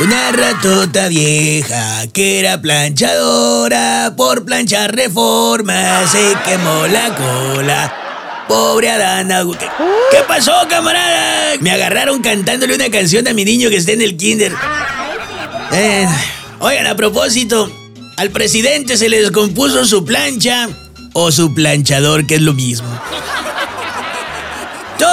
Una ratota vieja que era planchadora, por planchar reforma se quemó la cola. Pobre. ¿Qué, qué pasó, camarada? Me agarraron cantándole una canción a mi niño que está en el kinder. Eh, oigan, a propósito, al presidente se le descompuso su plancha o su planchador, que es lo mismo.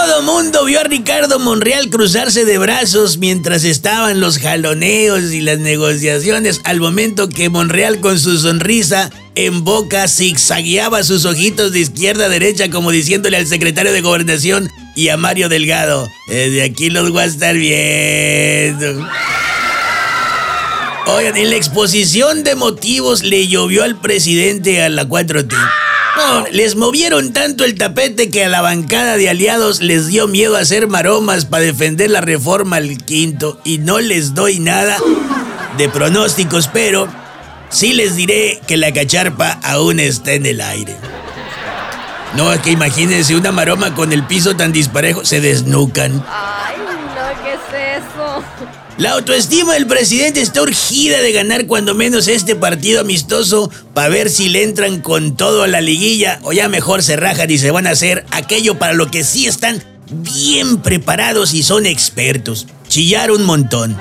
Todo mundo vio a Ricardo Monreal cruzarse de brazos mientras estaban los jaloneos y las negociaciones al momento que Monreal con su sonrisa en boca zigzagueaba sus ojitos de izquierda a derecha como diciéndole al secretario de gobernación y a Mario Delgado, desde aquí los voy a estar viendo. Oigan, en la exposición de motivos le llovió al presidente a la 4T. No, les movieron tanto el tapete que a la bancada de aliados les dio miedo hacer maromas para defender la reforma al quinto y no les doy nada de pronósticos, pero sí les diré que la cacharpa aún está en el aire. No, es que imagínense una maroma con el piso tan disparejo, se desnucan. La autoestima del presidente está urgida de ganar cuando menos este partido amistoso para ver si le entran con todo a la liguilla o ya mejor se rajan y se van a hacer aquello para lo que sí están bien preparados y son expertos. Chillar un montón.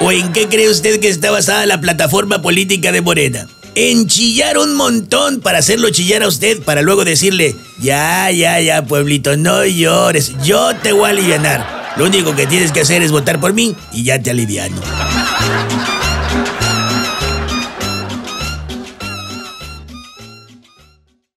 ¿O en qué cree usted que está basada la plataforma política de Morena? En chillar un montón para hacerlo chillar a usted para luego decirle, ya, ya, ya, pueblito, no llores, yo te voy a aliviar. Lo único que tienes que hacer es votar por mí y ya te aliviano.